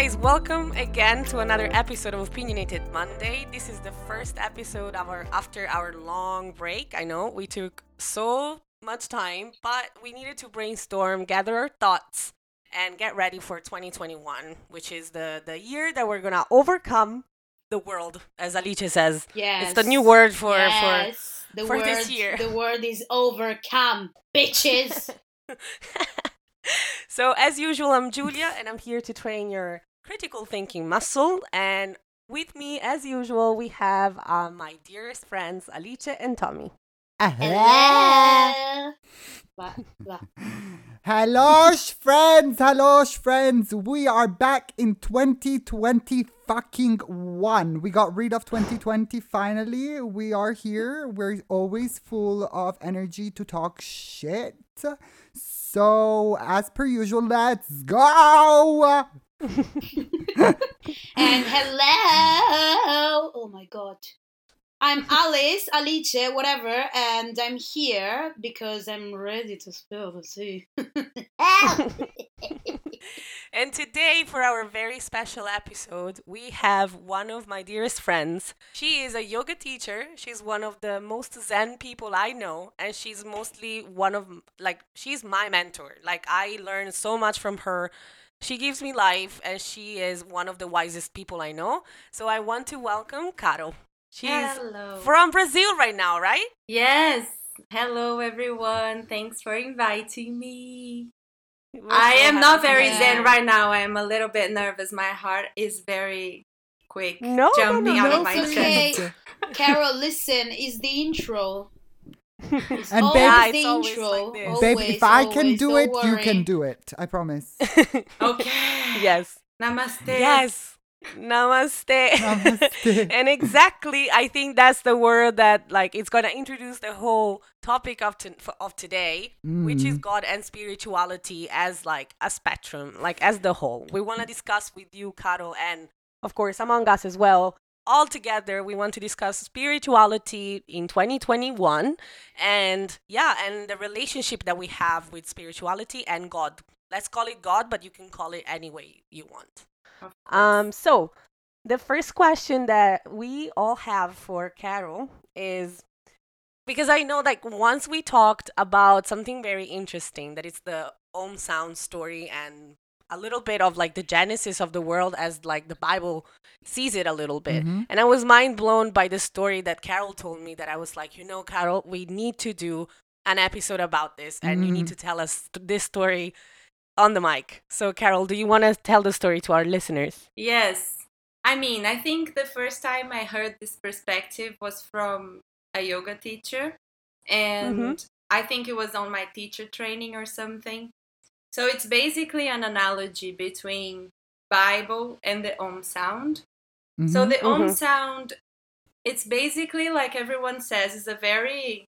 guys, welcome again to another episode of Opinionated Monday. This is the first episode of our after our long break. I know we took so much time, but we needed to brainstorm, gather our thoughts, and get ready for 2021, which is the the year that we're gonna overcome the world, as Alice says. Yes. It's the new word for yes. the for word, this year. The word is overcome, bitches. so as usual, I'm Julia, and I'm here to train your critical thinking muscle. And with me, as usual, we have uh, my dearest friends, Alice and Tommy. Hello. Blah, blah. Hello, sh- friends. Hello, friends. We are back in 2020 fucking one. We got rid of 2020 finally. We are here. We're always full of energy to talk shit. So, as per usual, let's go. And hello. Oh my god. I'm Alice, Alice, whatever, and I'm here because I'm ready to spill the tea. And today, for our very special episode, we have one of my dearest friends. She is a yoga teacher. She's one of the most Zen people I know, and she's mostly one of, like, she's my mentor. Like, I learn so much from her. She gives me life, and she is one of the wisest people I know. So I want to welcome Caro. She's Hello. from Brazil right now, right? Yes. Hello, everyone. Thanks for inviting me. We're I so am not very have zen right now. I am a little bit nervous. My heart is very quick, No, no, jumping no, out no, of my it's chest. okay. Carol, listen, is the intro. It's And always babe- Yeah, the it's always intro. like this. Always, Babe, if I can do don't it, you can do it. I promise. Okay. yes. Namaste. Yes. Namaste. Namaste. and exactly, I think that's the word that like it's gonna introduce the whole topic of to, of today, which is Mm. God and spirituality as like a spectrum, like as the whole. We want to discuss with you, Carol, and of course among us as well. All together, we want to discuss spirituality in 2021, and yeah, and the relationship that we have with spirituality and God. Let's call it God, but you can call it any way you want. Um, so the first question that we all have for Carol is because I know like once we talked about something very interesting that is the Om Sound story and a little bit of like the genesis of the world as like the Bible sees it a little bit. Mhm. And I was mind blown by the story that Carol told me that I was like, you know, Carol, we need to do an episode about this and you need Mhm. to tell us this story on the mic. So Carol, do you want to tell the story to our listeners? Yes. I mean, I think the first time I heard this perspective was from a yoga teacher. And Mhm. I think it was on my teacher training or something. So it's basically an analogy between Bible and the Om sound. So Mhm. the Om Mhm. sound, it's basically like everyone says, is a very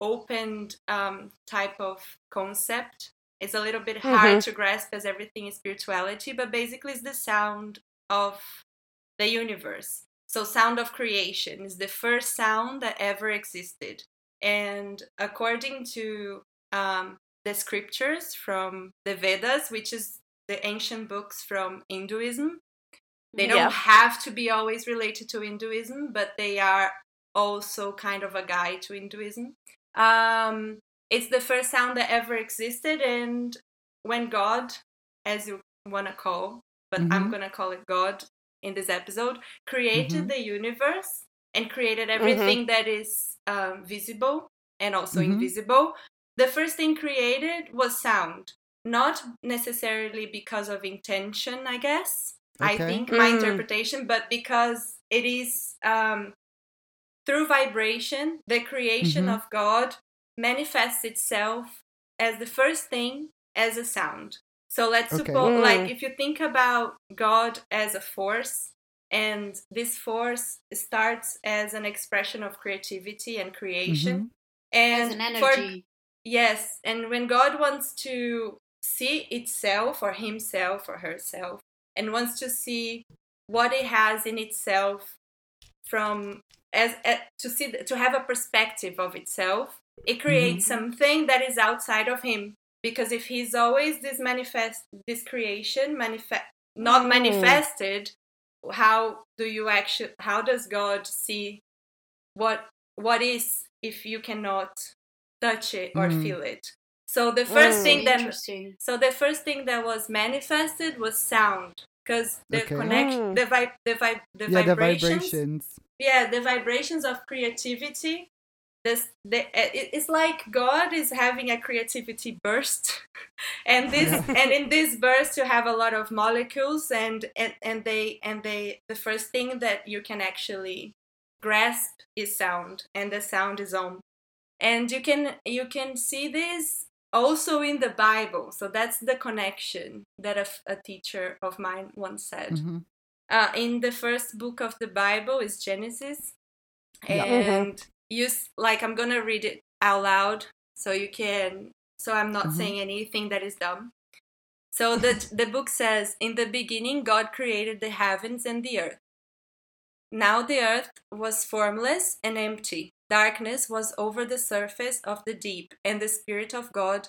open um, type of concept. It's a little bit hard to grasp as everything is spirituality, but basically it's the sound of the universe. So sound of creation is the first sound that ever existed. And according to um, the scriptures from the Vedas, which is the ancient books from Hinduism, they don't Yeah. have to be always related to Hinduism, but they are also kind of a guide to Hinduism. Um, it's the first sound that ever existed, and when God, as you want to call, but I'm Mhm. gonna call it God in this episode, created Mhm. the universe and created everything that is um, visible and also Mhm. invisible. The first thing created was sound, not necessarily because of intention, I guess. I Okay. think my Mm. interpretation, but because it is um, through vibration, the creation Mhm. of God manifests itself as the first thing as a sound. So let's Okay. suppose, Mm. like, if you think about God as a force, and this force starts as an expression of creativity and creation, and As an for- energy. Yes, and when God wants to see itself or himself or herself and wants to see what it has in itself from as, eh, to see to have a perspective of itself, it creates something that is outside of him because if he's always this manifest this creation manifest not Mm. manifested, how do you actually? How does God see what what is if you cannot touch it or Mm. feel it? So the first Mm. thing that so the first thing that was manifested was sound because the Okay. connection, Mm. the vibe, the vibe, the yeah, the vibrations, vibrations. yeah, the vibrations of creativity. This, the, uh, it's like God is having a creativity burst, and this, Yeah. and in this burst you have a lot of molecules, and and and they and they the first thing that you can actually grasp is sound, and the sound is om, and you can you can see this also in the Bible. So that's the connection that a, a teacher of mine once said. Mhm. Uh, in the first book of the Bible is Genesis, Yeah. and you like I'm gonna read it out loud so you can. So I'm not Mhm. saying anything that is dumb. So the the book says, "In the beginning, God created the heavens and the earth. Now the earth was formless and empty. Darkness was over the surface of the deep, and the Spirit of God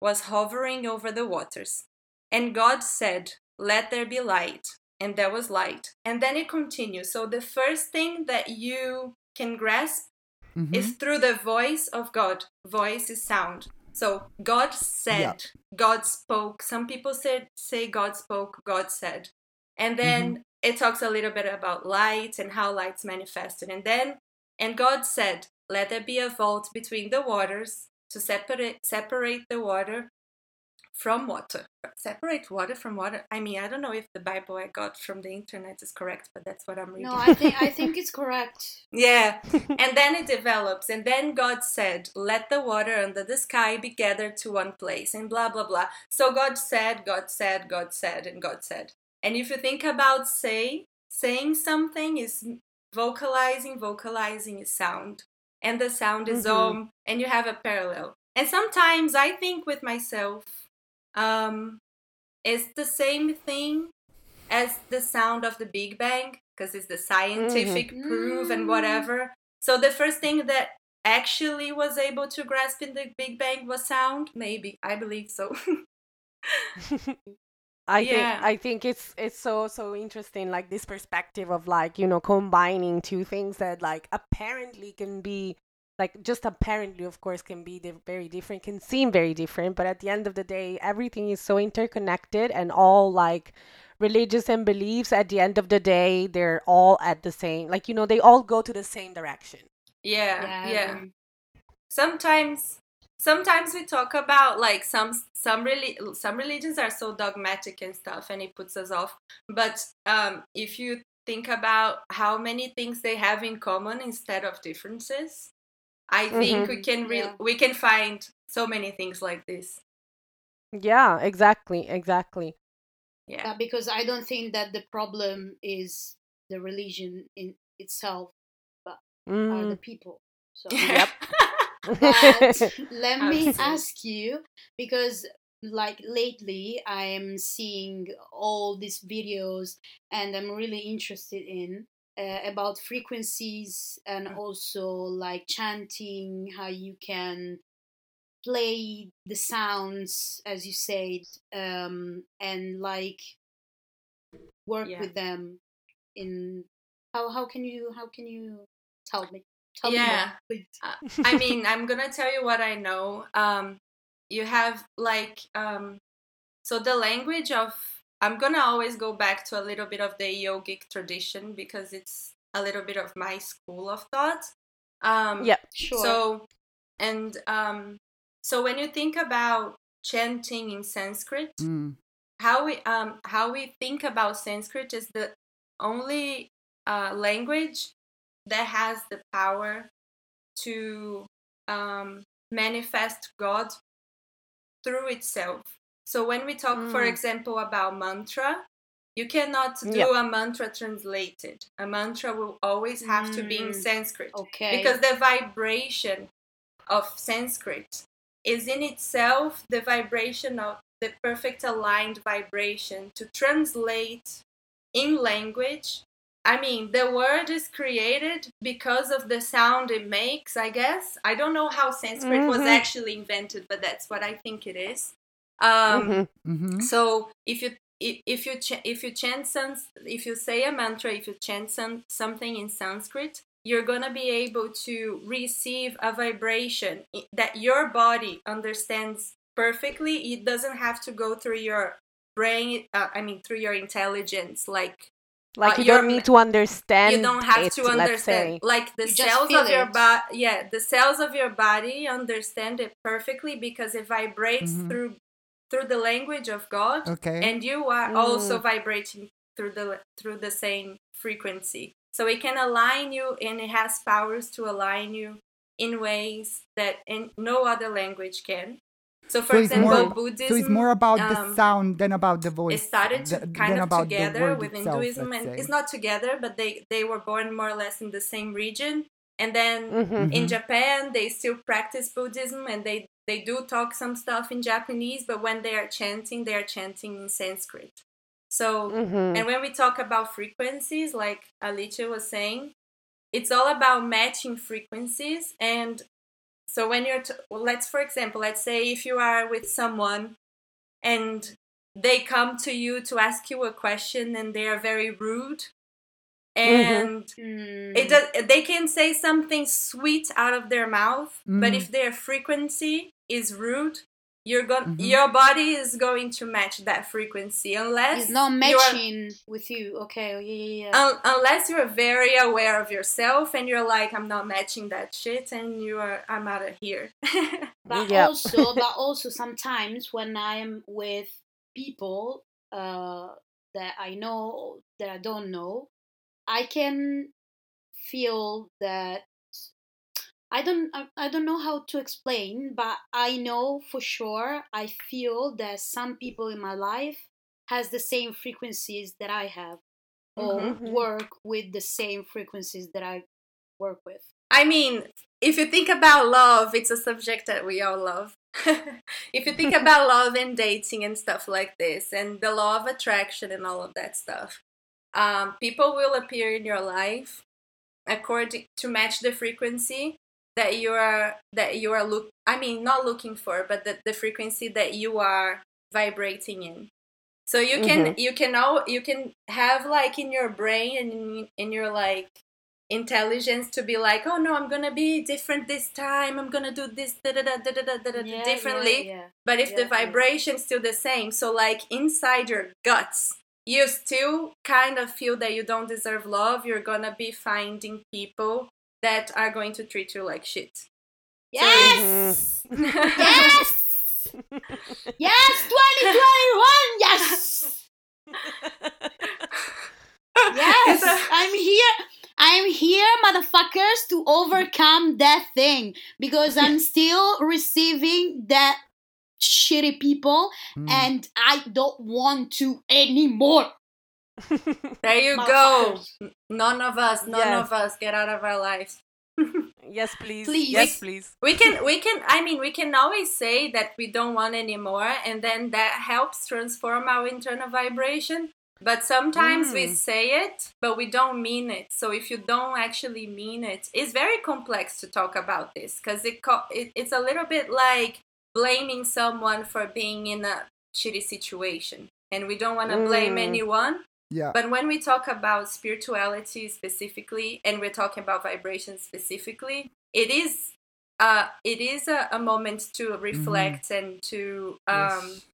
was hovering over the waters. And God said, Let there be light. And there was light. And then it continues. So the first thing that you can grasp Mhm. is through the voice of God. Voice is sound. So God said, God spoke. Some people said say God spoke, God said. And then it talks a little bit about light and how light's manifested. And then and God said, Let there be a vault between the waters to separate separate the water from water. Separate water from water. I mean, I don't know if the Bible I got from the internet is correct, but that's what I'm reading. No, I think I think it's correct. Yeah. and then it develops. And then God said, Let the water under the sky be gathered to one place, and blah, blah, blah. So God said, God said, God said, and God said. And if you think about say, saying something is vocalizing, vocalizing is sound. And the sound is Mhm. om, and you have a parallel. And sometimes I think with myself, um, it's the same thing as the sound of the Big Bang because it's the scientific proof and Mm. whatever. So the first thing that actually was able to grasp in the Big Bang was sound. Maybe I believe so. I Yeah. think I think it's it's so so interesting like this perspective of like you know combining two things that like apparently can be like just apparently of course can be very different can seem very different but at the end of the day everything is so interconnected and all like religious and beliefs at the end of the day they're all at the same like you know they all go to the same direction yeah, Yeah. Yeah. Sometimes, sometimes we talk about like some some really some religions are so dogmatic and stuff, and it puts us off. But um, if you think about how many things they have in common instead of differences, I think we can re- Yeah. we can find so many things like this. yeah exactly exactly Yeah. Yeah, because I don't think that the problem is the religion in itself, but are Mm. the people. So Yep. but let me ask you because like lately i am seeing all these videos and i'm really interested in uh, about frequencies and Mm. also like chanting how you can play the sounds as you said um and like work Yeah. with them in how how can you how can you tell me tell Yeah. me more, please. I mean, I'm gonna tell you what I know. Um, you have like um, so the language of I'm gonna always go back to a little bit of the yogic tradition because it's a little bit of my school of thought. Um, yeah, sure So, and um, so when you think about chanting in Sanskrit, Mm. how we um how we think about Sanskrit is the only uh, language that has the power to um, manifest God through itself. So when we talk, for Mm. example, about mantra, you cannot do a mantra translated. A mantra will always have to be in Mm. Sanskrit okay because the vibration of Sanskrit is in itself the vibration of the perfect aligned vibration to translate in language. I mean, the word is created because of the sound it makes, I guess. I don't know how Sanskrit was Mhm. actually invented, but that's what I think it is. Um, Mhm. Mm-hmm. so if you if, if you ch- if you chant some if you say a mantra if you chant some something in sanskrit you're going to be able to receive a vibration that your body understands perfectly it doesn't have to go through your brain uh, i mean through your intelligence like Like Uh, you don't you're- need to understand. you don't have it, to let's understand say. like the cells feel of your body yeah the cells of your body understand it perfectly because it vibrates Mhm. through through the language of god Okay. and you are Mm. also vibrating through the through the same frequency so it can align you and it has powers to align you in ways that in no other language can so for so it's example more, buddhism so it's more about the um, sound than about the voice. it started to th- kind of about together with itself, Hinduism, and say. it's not together, but they they were born more or less in the same region. And then Mhm. in Mhm. Japan, they still practice Buddhism, and they they do talk some stuff in Japanese, but when they are chanting, they are chanting in Sanskrit. So, Mhm. and when we talk about frequencies, like Alicia was saying, it's all about matching frequencies. And so when you're, t- well, let's for example, let's say if you are with someone and they come to you to ask you a question and they are very rude and Mm. it does, they can say something sweet out of their mouth but Mm. if their frequency is rude you're going Mhm. your body is going to match that frequency unless It's not you are- matching with you. Okay, oh, yeah, yeah, yeah. un- unless you're very aware of yourself and you're like i'm not matching that shit and you are i'm out of here but Yeah. also, but also sometimes when I am with people uh, that I know that I don't know, I can feel that I don't I, don't know how to explain, but I know for sure I feel that some people in my life has the same frequencies that I have or Mhm. work with the same frequencies that I work with. I mean, if you think about love, it's a subject that we all love. if you think about love and dating and stuff like this, and the law of attraction and all of that stuff, um, people will appear in your life according to match the frequency that you are that you are look I mean not looking for, but the, the frequency that you are vibrating in. So you can mm-hmm. you can all you can have like in your brain and in, in your like intelligence to be like, oh no, I'm gonna be different this time. I'm gonna do this da da da da da da differently. But if the vibration's still the same, so like inside your guts, you still kind of feel that you don't deserve love. You're gonna be finding people that are going to treat you like shit. Yes! Yes! yes! 2021! Yes! Yes! I'm here! I'm here, motherfuckers, to overcome that thing because I'm still receiving that shitty people Mm. and I don't want to anymore. There you go. None of us, none Yes. of us get out of our lives. yes, please. Please. Yes, please. we can we can i mean we can always say that we don't want anymore and then that helps transform our internal vibration but sometimes we Mm. say it but we don't mean it so if you don't actually mean it it's very complex to talk about this because it, co- it it's a little bit like blaming someone for being in a shitty situation and we don't want to blame Mm. anyone Yeah. but when we talk about spirituality specifically, and we're talking about vibration specifically, it is uh, it is a, a moment to reflect and to um, Yes.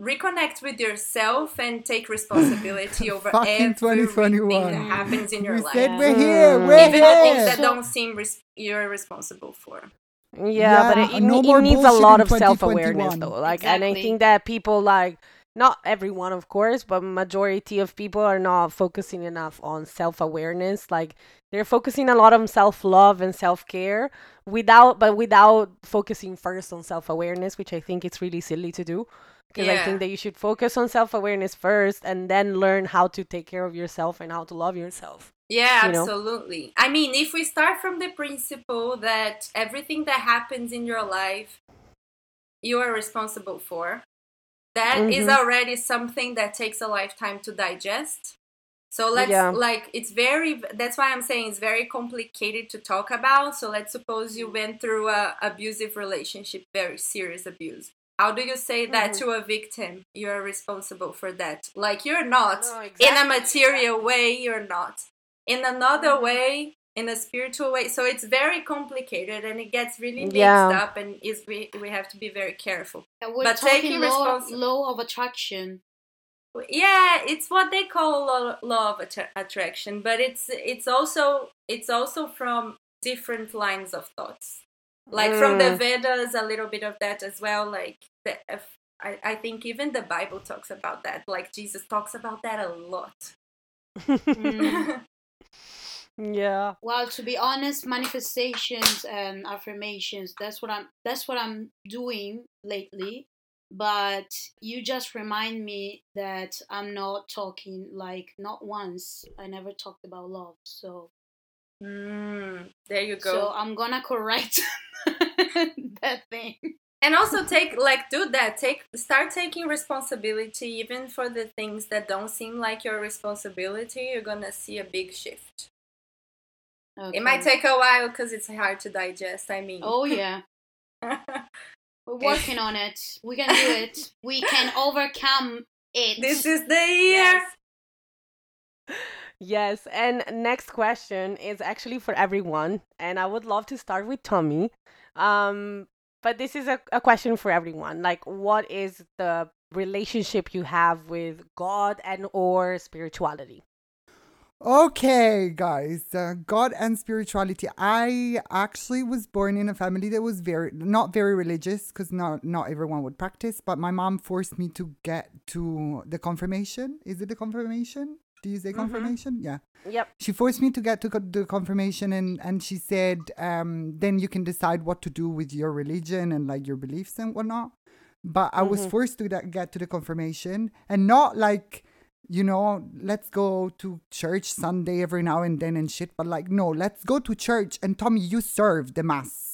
reconnect with yourself and take responsibility over Fucking everything 2021. that happens in your we life, said we're here. Mm. We're even the things here. that So- don't seem res- you're responsible for. Yeah, but Yeah, it, it, no ne- it needs a lot of self awareness though. Like, and I think that people like not everyone, of course, but majority of people are not focusing enough on self awareness. Like they're focusing a lot on self love and self care without, but without focusing first on self awareness, which I think it's really silly to do. Because I think that you should focus on self awareness first and then learn how to take care of yourself and how to love yourself. Yeah, you know? absolutely. I mean, if we start from the principle that everything that happens in your life you are responsible for, that is Mhm. already something that takes a lifetime to digest. So let's Yeah. like it's very that's why I'm saying it's very complicated to talk about. So let's suppose you went through a abusive relationship, very serious abuse. how do you say that Mm-hmm. to a victim? You're responsible for that. Like you're not. No, In a material way, you're not. In another Mm-hmm. way, in a spiritual way. So it's very complicated and it gets really mixed Yeah. up and is we we have to be very careful. Yeah, we're But talking taking law, law of attraction. Yeah, it's what they call law, law of attra- attraction, but it's it's also it's also from different lines of thoughts. Like from the Mm. Vedas, a little bit of that as well. Like the, if- I, I think even the Bible talks about that. Like Jesus talks about that a lot. Mm. yeah. Well, to be honest, manifestations and affirmations, that's what I'm that's what I'm doing lately. But you just remind me that I'm not talking like not once I never talked about love. So Mm, there you go. so I'm gonna correct that thing. and also take like do that take start taking responsibility even for the things that don't seem like your responsibility you're gonna see a big shift it might take a while because it's hard to digest i mean Oh yeah. We're working on it. We can do it. We can overcome it. this is the year Yes. Yes, and next question is actually for everyone, and I would love to start with Tommy. Um, but this is a, a question for everyone. Like, what is the relationship you have with God and or spirituality? Okay, guys, uh, God and spirituality. I actually was born in a family that was very not very religious because not not everyone would practice. But my mom forced me to get to the confirmation. Is it the confirmation? Do you say confirmation? Yeah. Yep. She forced me to get to the confirmation, and and she said, um, then you can decide what to do with your religion and like your beliefs and whatnot. But I was forced to that, get to the confirmation, and not like you know, let's go to church Sunday every now and then and shit. But like, no, let's go to church and Tommy, you serve the mass.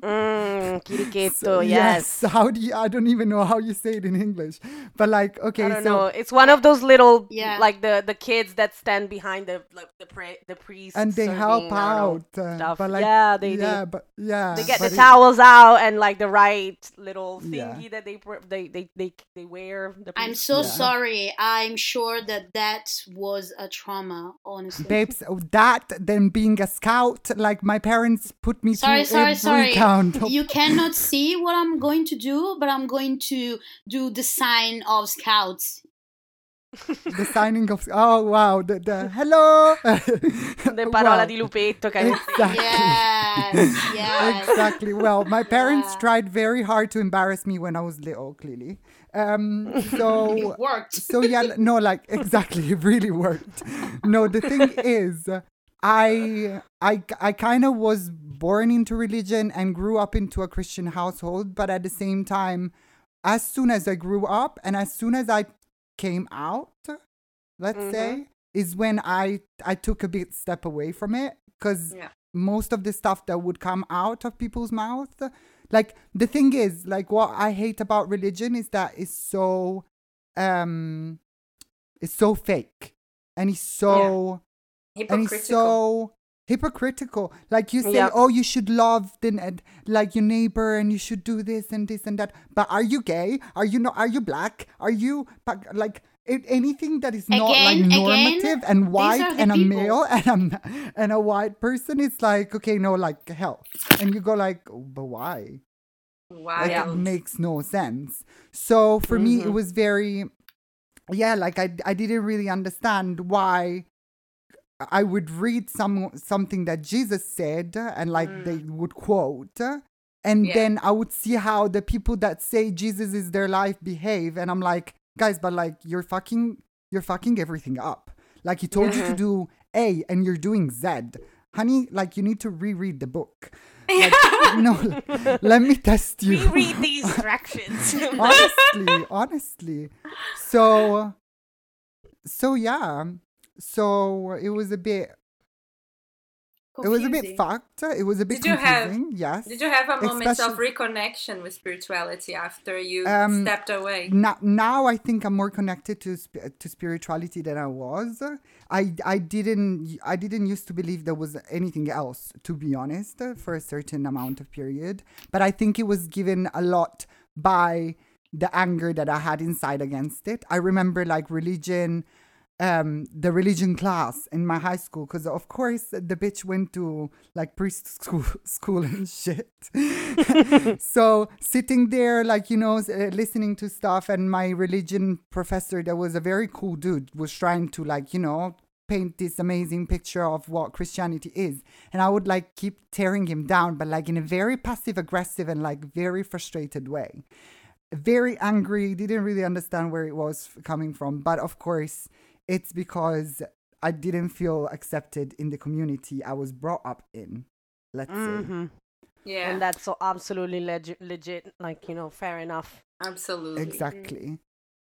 Mm, chierichetto, So, yes. How do you? I don't even know how you say it in English. But like, okay, I don't so know. It's one of those little, Yeah. like the the kids that stand behind the like the pre- the priest and they serving, help I don't know, out. uh, stuff. but like, yeah, they yeah, they, but yeah, they get the it- towels out and like the right little Yeah. thingy that they they they they they wear. The I'm so Yeah. sorry. I'm sure that that was a trauma, honestly. Babes, that then being a scout, like my parents put me sorry, through sorry, every sorry. count. of- You cannot see what I'm going to do, but I'm going to do the sign of scouts. the signing of oh wow the, the hello the parola Wow. di Lupetto kind exactly Yes, yes. exactly well my parents Yeah. tried very hard to embarrass me when i was little clearly um so It worked. so yeah no like exactly it really worked no the thing is i i i kind of was born into religion and grew up into a christian household but at the same time as soon as i grew up and as soon as i came out let's Mhm. say is when i i took a bit step away from it because Yeah. most of the stuff that would come out of people's mouth like the thing is like what i hate about religion is that it's so um it's so fake and it's so and it's hypocritical so hypocritical. Like you say Yeah. oh you should love the n- like your neighbor and you should do this and this and that. But are you gay? Are you not are you black? Are you like a- anything that is not like Again, again, normative and white are the and a male and a and a white person it's like okay no like hell. And you go like oh, but why? Wow like it makes no sense. So for me it Mhm. was very yeah like i i didn't really understand why i would read some something that jesus said and like they mm. would quote and Yeah. then i would see how the people that say jesus is their life behave and i'm like guys but like you're fucking you're fucking everything up. Like he told you to do a and you're doing z. Honey like you need to reread the book. Like, no let me test you. Reread the instructions. honestly honestly. So so yeah so it was a bit it was a bit fucked it was a bit Did you have- confusing yes Did you have a moment of reconnection with spirituality after you Um, stepped away? now, now I think I'm more connected to to spirituality than I was. I I didn't I didn't used to believe there was anything else to be honest for a certain amount of period, but I think it was given a lot by the anger that I had inside against it. I remember like religion, um, the religion class in my high school, because of course the bitch went to like priest school school and shit. so sitting there, like you know, uh, listening to stuff, and my religion professor, that was a very cool dude, was trying to like you know paint this amazing picture of what Christianity is. And I would like keep tearing him down, but like in a very passive aggressive and like very frustrated way. Very angry, didn't really understand where it was coming from. But of course, it's because I didn't feel accepted in the community I was brought up in. Let's say. hmm Yeah, And that's so absolutely legit, legit. Like you know, fair enough. absolutely. Exactly.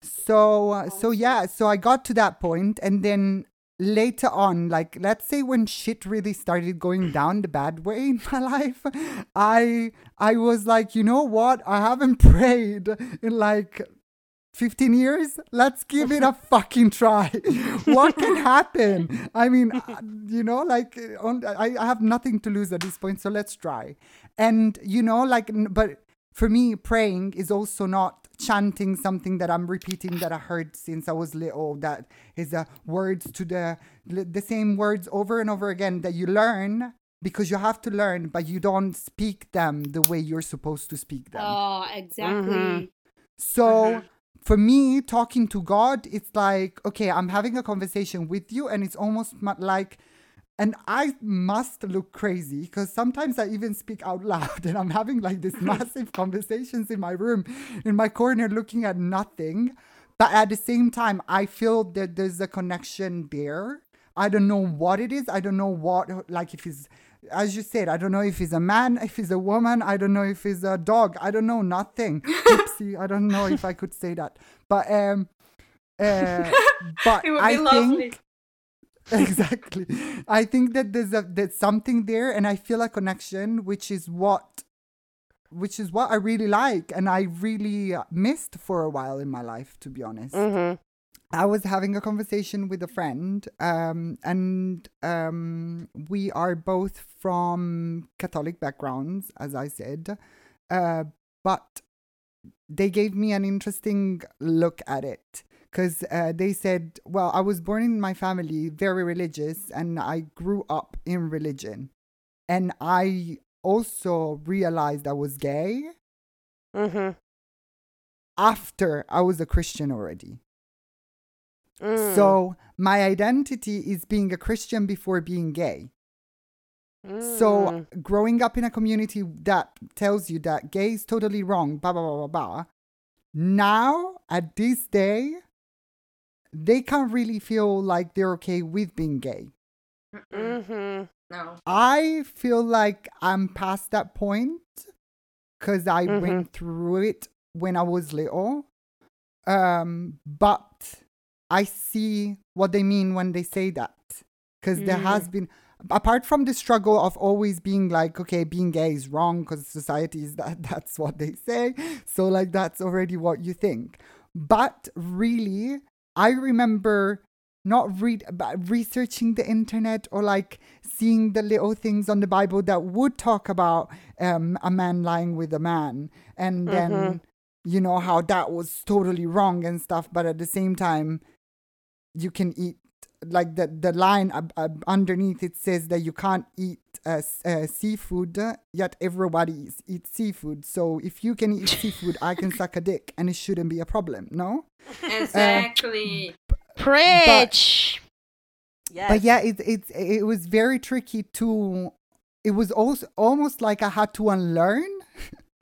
So uh, so yeah, so I got to that point and then later on like let's say when shit really started going down the bad way in my life, I I was like, you know what? I haven't prayed in like 15 years? Let's give it a fucking try. What can happen? I mean uh, you know like uh, on, I, I have nothing to lose at this point so let's try. And you know like but for me praying is also not chanting something that i'm repeating that i heard since i was little that is uh, words to the the same words over and over again that you learn because you have to learn but you don't speak them the way you're supposed to speak them. Oh, exactly. so for me, talking to God, it's like, okay, I'm having a conversation with you, and it's almost like, and I must look crazy because sometimes I even speak out loud and I'm having like these massive conversations in my room, in my corner, looking at nothing. But at the same time, I feel that there's a connection there. I don't know what it is. I don't know what, like, if it's, as you said, I don't know if he's a man, if he's a woman. I don't know if he's a dog. I don't know nothing. Oopsie, I don't know if I could say that. But, um, uh, but It would I be lovely. think exactly. I think that there's a there's something there, and I feel a connection, which is what, which is what I really like, and I really missed for a while in my life, to be honest. Mm-hmm. I was having a conversation with a friend, um, and um, we are both from Catholic backgrounds, as I said, uh, but they gave me an interesting look at it because uh, they said, "Well, I was born in my family very religious, and I grew up in religion, and I also realized I was gay Mm-hmm. after I was a Christian already." Mm. So my identity is being a Christian before being gay. Mm. So growing up in a community that tells you that gay is totally wrong, blah blah blah blah blah. Now at this day, they can't really feel like they're okay with being gay. Mm-hmm. No. I feel like I'm past that point because I Mhm. went through it when I was little. Um, but I see what they mean when they say that. Because there has been, apart from the struggle of always being like, okay, being gay is wrong because society is that that's what they say. So like that's already what you think. But really, I remember not read but researching the internet or like seeing the little things on the bible that would talk about um, a man lying with a man. And then you know how that was totally wrong and stuff. But at the same time you can eat like the the line ab- ab- underneath it says that you can't eat uh, s- uh, seafood uh, yet everybody eats, eats seafood so if you can eat seafood i can suck a dick and it shouldn't be a problem no Exactly. Preach. Yes. but yeah it, it it was very tricky to it was also almost like i had to unlearn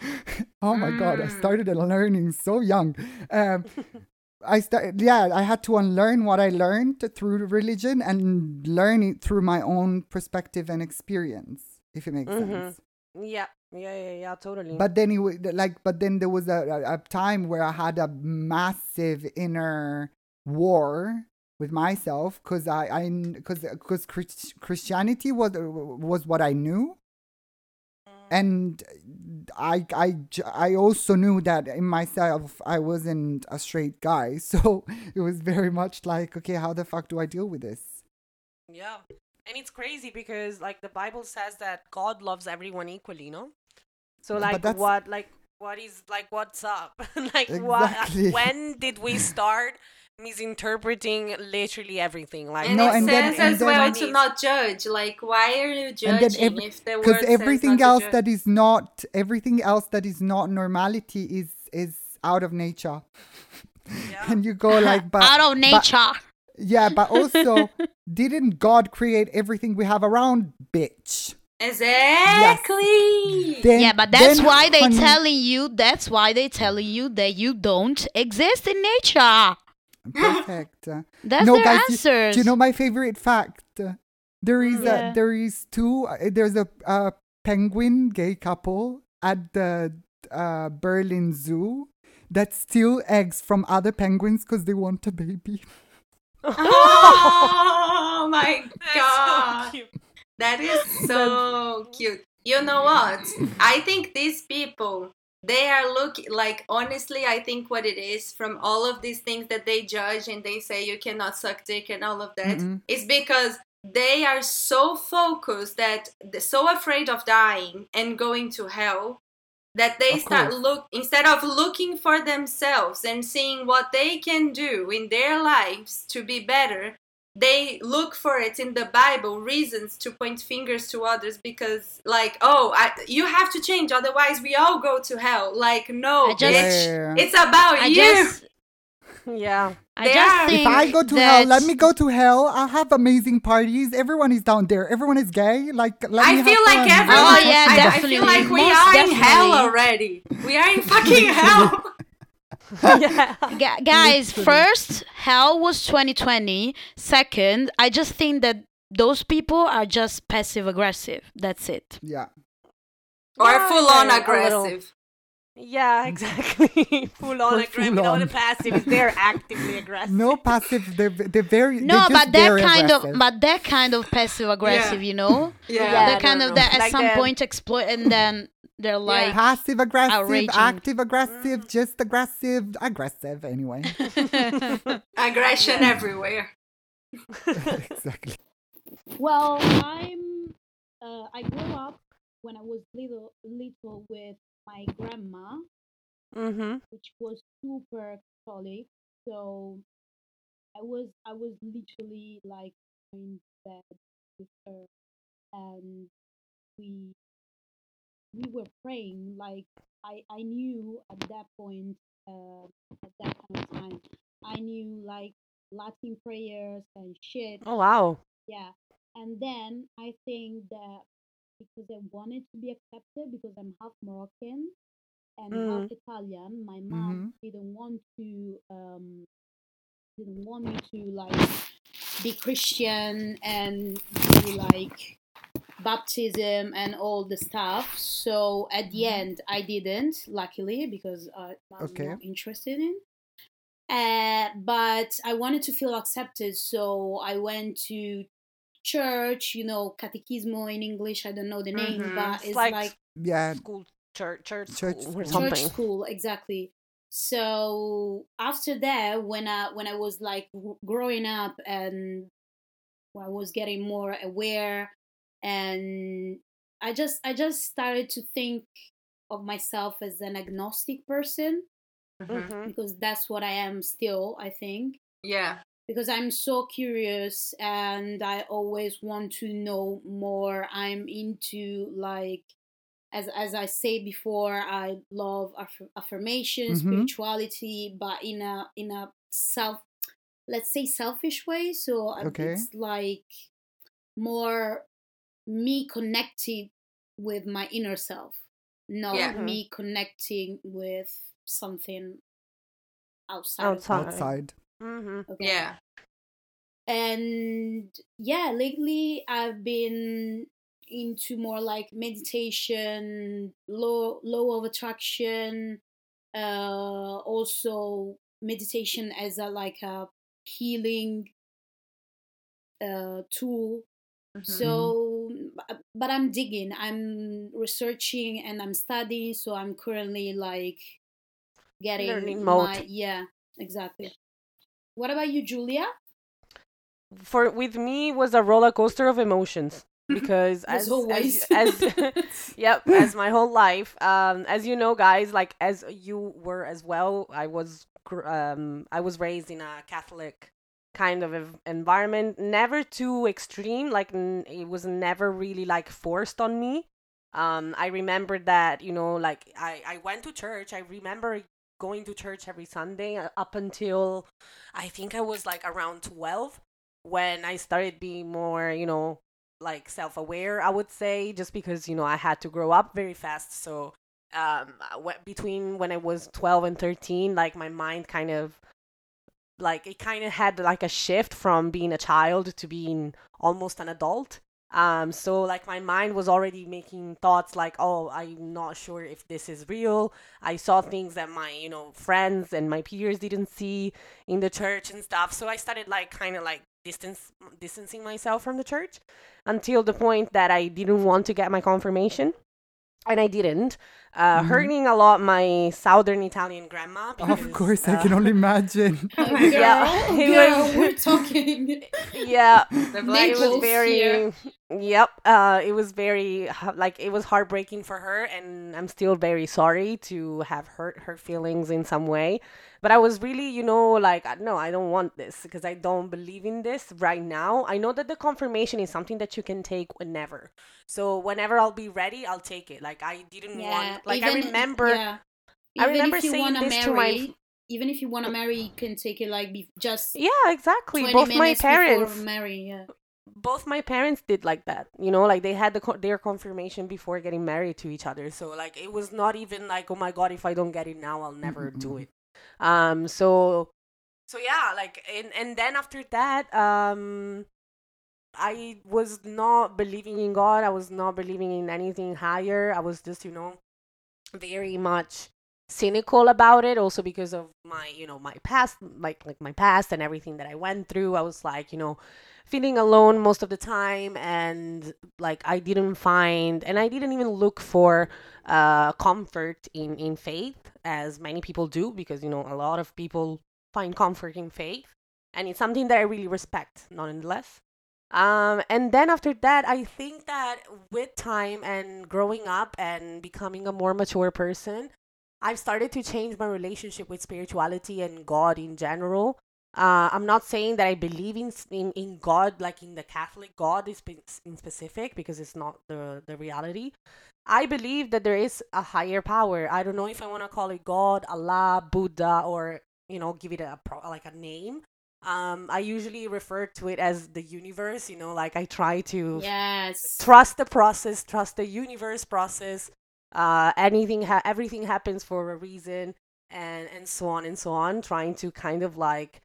oh my god i Mm. started learning so young um i started yeah i had to unlearn what i learned through religion and learn it through my own perspective and experience if it makes Mhm. sense Yeah. Yeah. Yeah. Yeah. Totally. but then it like but then there was a, a, a time where i had a massive inner war with myself because i i because because christianity was was what i knew and I, I i also knew that in myself I wasn't a straight guy, so it was very much like, okay, how the fuck do I deal with this? Yeah. And it's crazy because like the Bible says that God loves everyone equally, you know So like what like what is like what's up? like what when did we start misinterpreting literally everything? Like And No, it and then- says and as then- well to not judge. Like, why are you And judging then every- if the word because says everything not else that is not everything else that is not normality is is out of nature Yeah. and you go like but Out of but- nature. yeah but also didn't god create everything we have around bitch Exactly. Then- yeah, but that's why they honey- telling you. That's why they telling you that you don't exist in nature. Perfect That's no their guys answers. do you know my favorite fact there is Yeah. a, there is two uh, there's a uh, penguin gay couple at the uh, berlin zoo that steal eggs from other penguins because they want a baby Oh my god. so. That is so cute. You know what? I think these people, they are looking like honestly, I think what it is from all of these things that they judge and they say you cannot suck dick and all of that Mm-mm. is because they are so focused that they're so afraid of dying and going to hell that they Of start course. look instead of looking for themselves and seeing what they can do in their lives to be better they look for it in the bible reasons to point fingers to others because like oh I, you have to change otherwise we all go to hell like no I just- bitch it's about I you just, Yeah. I just think If I go to hell, let me go to hell. I'll have amazing parties. Everyone is down there. Everyone is gay. Like, let me I have feel like fun. Oh, everyone. Oh, yeah, I, I definitely. feel like we Most are in hell already. We are in fucking hell. yeah. Gu- guys, Literally. first, hell was 2020. Second, I just think that those people are just passive aggressive. That's it. Yeah. or Yeah, full on yeah, a little. aggressive. Yeah, exactly. Full on aggressive. Without on. the passive, they're actively aggressive. No passive. They're, they're very. No, they're but that kind aggressive. of, but that kind of passive aggressive, you know, Yeah. Yeah. that kind of no. that at Like some the- point exploit and then they're like, passive aggressive, outraging. active aggressive, just aggressive, aggressive. Anyway, Aggression everywhere. exactly. Well, I'm. Uh, I grew up when I was little, little with my grandma, mm-hmm. which was super Catholic. So I was, I was literally like in bed with her, and we, we were praying. Like I, I knew at that point, uh, at that kind of time, I knew like Latin prayers and shit. Oh wow. Yeah. And then I think that because I wanted to be accepted because I'm half Moroccan and half Italian, my mom didn't want to um didn't want me to like be Christian and do like baptism and all the stuff. So at the end I didn't, luckily, because uh, I was Okay. not interested in. Uh, but I wanted to feel accepted, so I went to church, you know, catechismo in English. I don't know the name, Mhm. but It's it's like like, Yeah. School, church, church, Church school or school. church school, exactly. So after that, when I when I was like w- growing up and I was getting more aware, and I just I just started to think of myself as an agnostic person Mhm. Mhm. because that's what I am still. I think. Yeah. because I'm so curious and I always want to know more. I'm into like as as I say before, I love aff- affirmation, Mhm. spirituality, but in a in a self let's say selfish way. So uh, Okay. it's like more me connected with my inner self, not Yeah. Me connecting with something outside. Outside. Outside. Mm-hmm. Okay Yeah. and yeah lately i've been into more like meditation law law of attraction uh also meditation as a like a healing uh tool Mhm. so bu- but i'm digging i'm researching and i'm studying so i'm currently like getting Learning mode. yeah exactly what about you julia For with me was a roller coaster of emotions. because As as always. as, as yep as my whole life um as you know guys like as you were as well i was um i was raised in a catholic kind of environment. Never too extreme like it was never really like forced on me. Um i remember that you know like i i went to church. I remember going to church every sunday uh, up until i think i was like around 12 when i started being more you know like self-aware i would say just because you know i had to grow up very fast. So um wh- between when i was 12 and 13 like my mind kind of like it kind of had like a shift from being a child to being almost an adult. Um so like my mind was already making thoughts like oh i'm not sure if this is real. I saw things that my you know friends and my peers didn't see in the church and stuff. So i started like kind of like distance distancing myself from the church until the point that i didn't want to get my confirmation and i didn't uh, Mhm. hurting a lot my southern italian grandma Of because, course, I uh, can only imagine. Girl, Yeah, it girl, was- we're talking. yeah The black it was very yeah. yep uh it was very like it was heartbreaking for her and i'm still very sorry to have hurt her feelings in some way but i was really you know like uh, no i don't want this because i don't believe in this right now i know that the confirmation is something that you can take whenever so whenever i'll be ready i'll take it like i didn't want like i remember yeah. I Even remember if you saying this to my- marry, even if you want to marry, you can take it like be- just yeah exactly 20 both my parents marry. Yeah. both my parents did like that you know like they had the co- their confirmation before getting married to each other so like it was not even like oh my god if i don't get it now i'll never do it um so so yeah like and and then after that um i was not believing in god i was not believing in anything higher i was just you know very much cynical about it also because of my you know my past like like my past and everything that i went through i was like you know feeling alone most of the time and like i didn't find and i didn't even look for uh comfort in in faith as many people do because you know a lot of people find comfort in faith and it's something that i really respect nonetheless um and then after that i think that with time and growing up and becoming a more mature person i've started to change my relationship with spirituality and god in general uh, I'm not saying that I believe in, in in God, like in the Catholic God is in specific, because it's not the the reality. I believe that there is a higher power. I don't know if I want to call it God, Allah, Buddha, or you know, give it a pro- like a name. Um, I usually refer to it as the universe. You know, like I try to Yes. trust the process, trust the universe process. Uh, anything, ha- everything happens for a reason, and and so on and so on. Trying to kind of like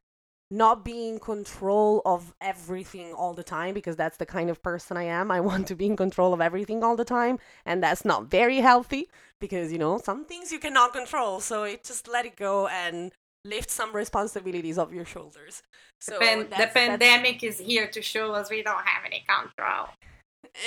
not be in control of everything all the time because that's the kind of person I am. I want to be in control of everything all the time, and that's not very healthy because you know some things you cannot control. So it just let it go and lift some responsibilities off your shoulders. So Pan- the that's- that's- pandemic is here to show us we don't have any control.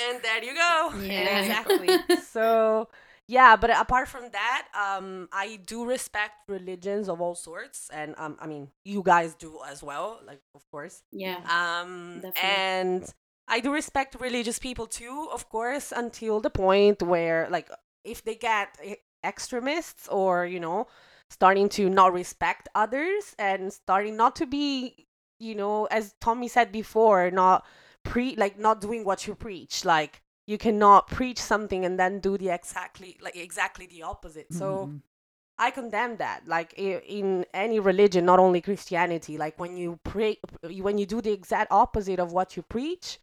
and there you go. Yeah. Exactly. so yeah, but apart from that, um, I do respect religions of all sorts, and um, I mean, you guys do as well, like of course. yeah. Um, Definitely. and I do respect religious people too, of course, until the point where, like, if they get extremists or you know, starting to not respect others and starting not to be, you know, as Tommy said before, not pre like not doing what you preach, like you cannot preach something and then do the exactly like exactly the opposite. So. Mhm. I condemn that. Like in any religion, not only Christianity. Like when you pray, when you do the exact opposite of what you preach,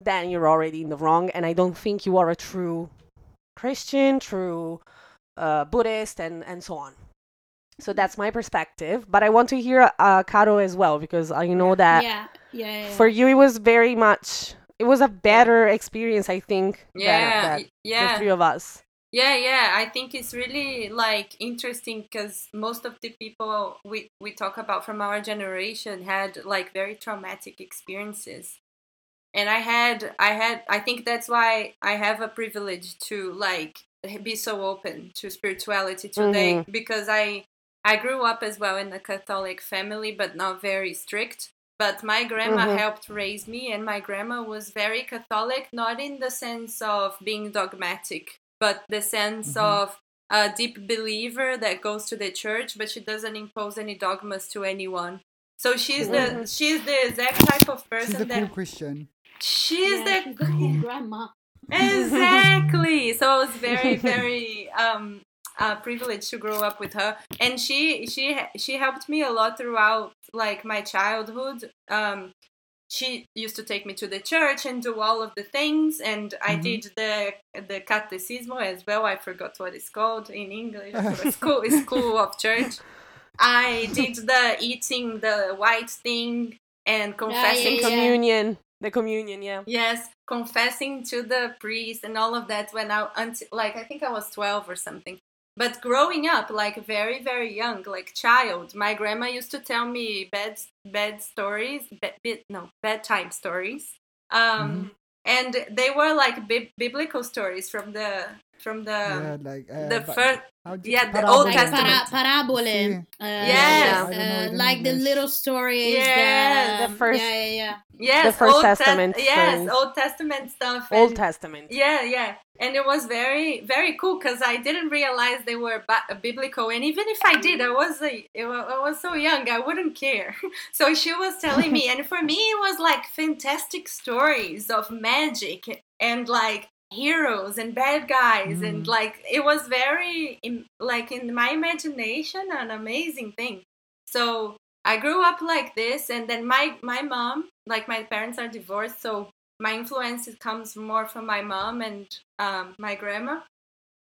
then you're already in the wrong. And I don't think you are a true Christian, true uh, Buddhist, and and so on. So that's my perspective. But I want to hear uh, Caro as well because I know that yeah. Yeah. yeah, yeah. for you it was very much. It was a better experience, I think. Yeah, yeah. the three of us. Yeah, yeah, I think it's really like interesting because most of the people we we talk about from our generation had like very traumatic experiences. And I had I had I think that's why I have a privilege to like be so open to spirituality today mm-hmm. because I I grew up as well in a Catholic family but not very strict. But my grandma Mhm. helped raise me and my grandma was very catholic not in the sense of being dogmatic but the sense Mhm. of a deep believer that goes to the church but she doesn't impose any dogmas to anyone so she's the Mhm. she's the exact type of She's person a cool that Christian. she's Yeah, the she's cool grandma. exactly so i was very very um uh, privileged to grow up with her and she she she helped me a lot throughout like my childhood um she used to take me to the church and do all of the things and i Mhm. did the the catecismo as well i forgot what it's called in english school school of church i did the eating the white thing and confessing yeah, yeah. communion. The communion, yeah. Yes, confessing to the priest and all of that when I until like I think I was 12 or something. But growing up like very very young, like child, my grandma used to tell me bad bad stories, bed, bed, no, bedtime stories. Um and they were like bib- biblical stories from the from the yeah, like uh, the first how yeah, the parabola. Old Like Testament. para, parabole. See. Uh, Yes. I don't know it uh, like the little stories. Yeah, the, the first- Yeah, yeah, yeah. yes, the First Old Tes- Testament yes. Old Testament stuff. Old and- Testament. Yeah, yeah. And it was very, very cool because I didn't realize they were ba- biblical. And even if I did, I was a, it wa- I was so young, I wouldn't care. so she was telling me, and for me, it was like fantastic stories of magic and like heroes and bad guys, and Mm. like it was very, like in my imagination, an amazing thing. So I grew up like this, and then my my mom, like my parents are divorced, so my influence comes more from my mom and um, my grandma.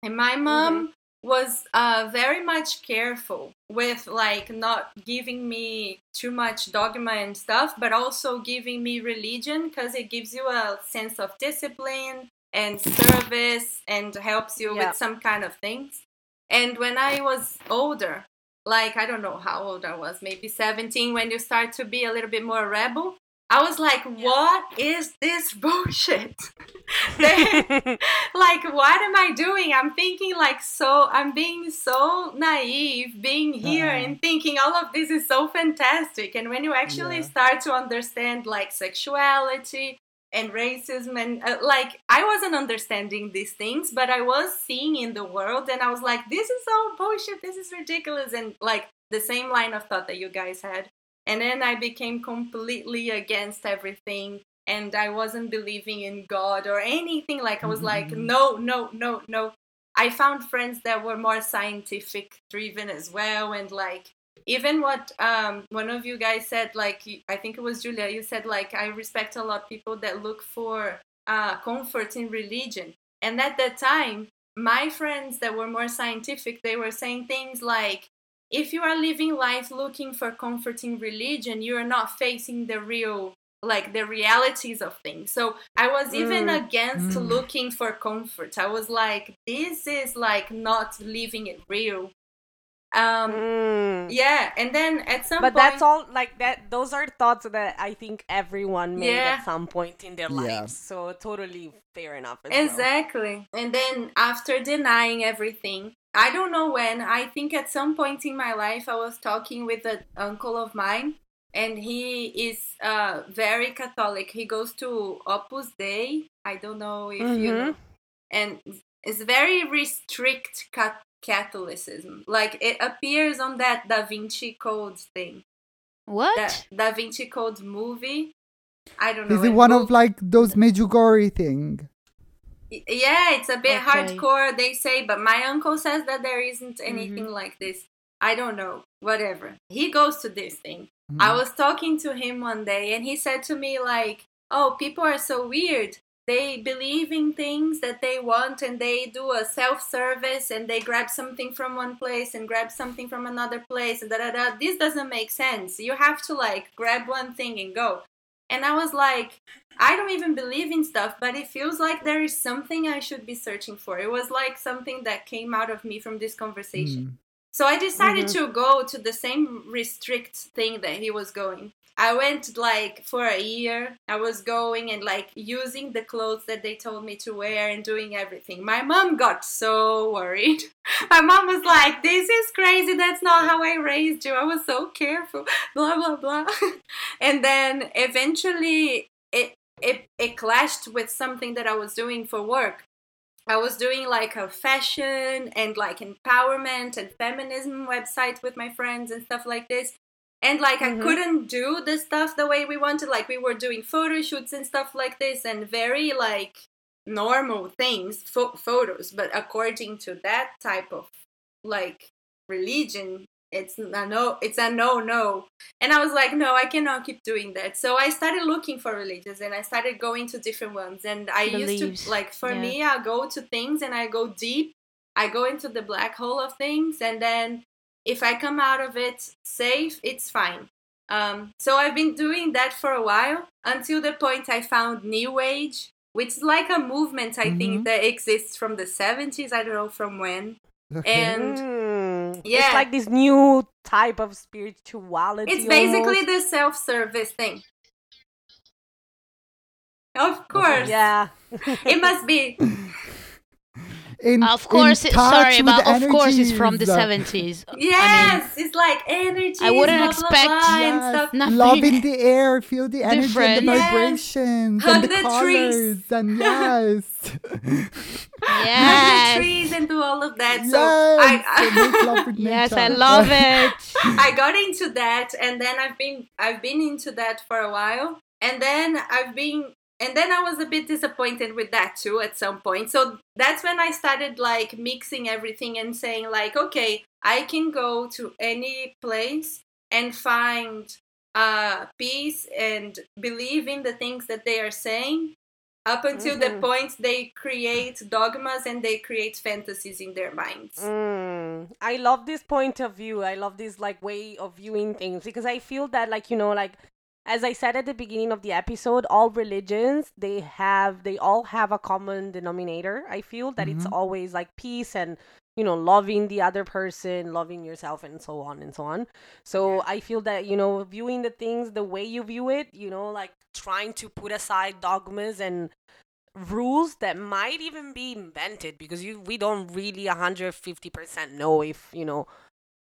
And my mom was uh, very much careful with like not giving me too much dogma and stuff, but also giving me religion because it gives you a sense of discipline and service and helps you Yeah. with some kind of things. And when I was older, like I don't know how old I was, maybe 17, when you start to be a little bit more rebel, I was like, what is this bullshit? Like what am i doing i'm thinking like so i'm being so naive being here Uh-uh. and thinking all of this is so fantastic and when you actually Yeah. start to understand like sexuality and racism and uh, like i wasn't understanding these things but i was seeing in the world and i was like this is all bullshit this is ridiculous and like the same line of thought that you guys had and then i became completely against everything and I wasn't believing in God or anything. Like I was like, Mhm. no, no, no, no. I found friends that were more scientific driven as well, and like even what um, one of you guys said, like I think it was Julia, you said like I respect a lot people that look for uh, comfort in religion, and at that time, my friends that were more scientific, they were saying things like. If you are living life looking for comfort in religion, you are not facing the real like the realities of things. So I was even Mm. against Mm. looking for comfort. I was like, this is like not living it real. Um, Mm. yeah, and then at some But point, that's all like that those are thoughts that I think everyone made Yeah. at some point in their Yeah. lives. So totally fair enough as well. Exactly. And then after denying everything, I don't know when, I think at some point in my life, I was talking with an uncle of mine, and he is uh, very Catholic. He goes to Opus Dei. I don't know if you know. And it's very restrict ca- Catholicism. Like it appears on that Da Vinci Code thing. What? That Da Vinci Code movie. I don't know. Is it and one Google- of like those Medjugorje thing? Yeah, it's a bit Okay. hardcore, they say, but my uncle says that there isn't Mm-hmm. anything like this. I don't know, whatever. He goes to this thing. Mm-hmm. I was talking to him one day and he said to me, like, oh, people are so weird. They believe in things that they want and they do a self service and they grab something from one place and grab something from another place and da da da. This doesn't make sense. You have to like grab one thing and go. And I was like, I don't even believe in stuff, but it feels like there is something I should be searching for. It was like something that came out of me from this conversation. Hmm. So I decided mm-hmm. to go to the same restrict thing that he was going. I went like for a year. I was going and like using the clothes that they told me to wear and doing everything. My mom got so worried. My mom was like, This is crazy. That's not how I raised you. I was so careful. Blah, blah, blah. and then eventually it, it, it clashed with something that I was doing for work. I was doing like a fashion and like empowerment and feminism website with my friends and stuff like this. And like Mhm. I couldn't do the stuff the way we wanted. Like we were doing photo shoots and stuff like this and very like normal things, pho- photos. But according to that type of like religion, it's a no, it's a no no. And I was like, no, I cannot keep doing that. So I started looking for religions and I started going to different ones. And I used to like for yeah. me, I go to things and I go deep. I go into the black hole of things, and then if I come out of it safe, it's fine. Um, so I've been doing that for a while until the point I found New Age, which is like a movement I Mhm. think that exists from the 70s. I don't know from when. And Mm, yeah. It's like this new type of spirituality. it's basically almost. the self service thing. Of course. Yeah. It must be. in, Of course, in it, sorry, with but of course it's from the energies. 70s. I Yes, it's like energy. I wouldn't blah, expect- blah, blah, Yes. Nothing love in the air, feel the energy and different. the Yes. vibrations Hug and the, the colors trees. and yes, mean, Hug yes. the trees and do all of that. So yes, I, so make love Yes, I love it. I got into that and then I've been I've been into that for a while and then I've been and then I was a bit disappointed with that too at some point. So that's when I started like mixing everything and saying like okay, I can go to any place and find uh peace and believe in the things that they are saying up until the Mhm. point they create dogmas and they create fantasies in their minds. Mm, I love this point of view. I love this like way of viewing things because I feel that like you know like as I said at the beginning of the episode, all religions they have they all have a common denominator. I feel that it's Mhm. always like peace and you know loving the other person, loving yourself and so on and so on. So I feel that you know viewing the things the way you view it, you know like trying to put aside dogmas and rules that might even be invented because you we don't really 150% know if you know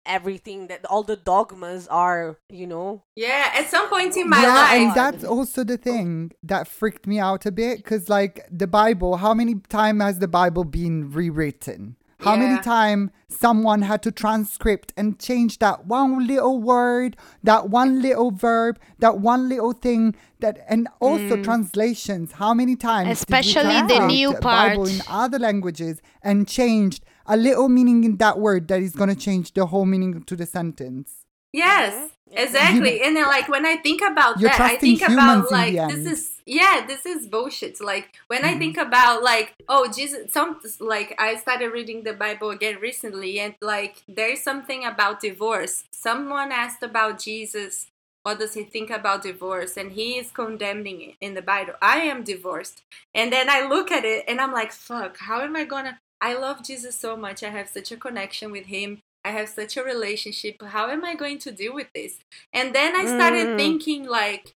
everything that all the dogmas are you know Yeah, at some point in my yeah, life and that's also the thing that freaked me out a bit because, like, the Bible, how many time has the Bible been rewritten? How many Yeah. time someone had to transcript and change that one little word, that one little verb, that one little thing, that and also mm. translations. How many times? did we Especially the translate new Bible part. in other languages and changed a little meaning in that word that is gonna change the whole meaning to the sentence. Yes, exactly. And then, like when I think about You're that, I think about like this end. Mm-hmm. is yeah, this is bullshit. Like when I think about like oh Jesus, some like I started reading the Bible again recently, and like there's something about divorce. Someone asked about Jesus. What does he think about divorce? And he is condemning it in the Bible. I am divorced. And then I look at it and I'm like, fuck, how am I gonna? I love Jesus so much. I have such a connection with him. I have such a relationship. How am I going to deal with this? And then I started Mm. thinking like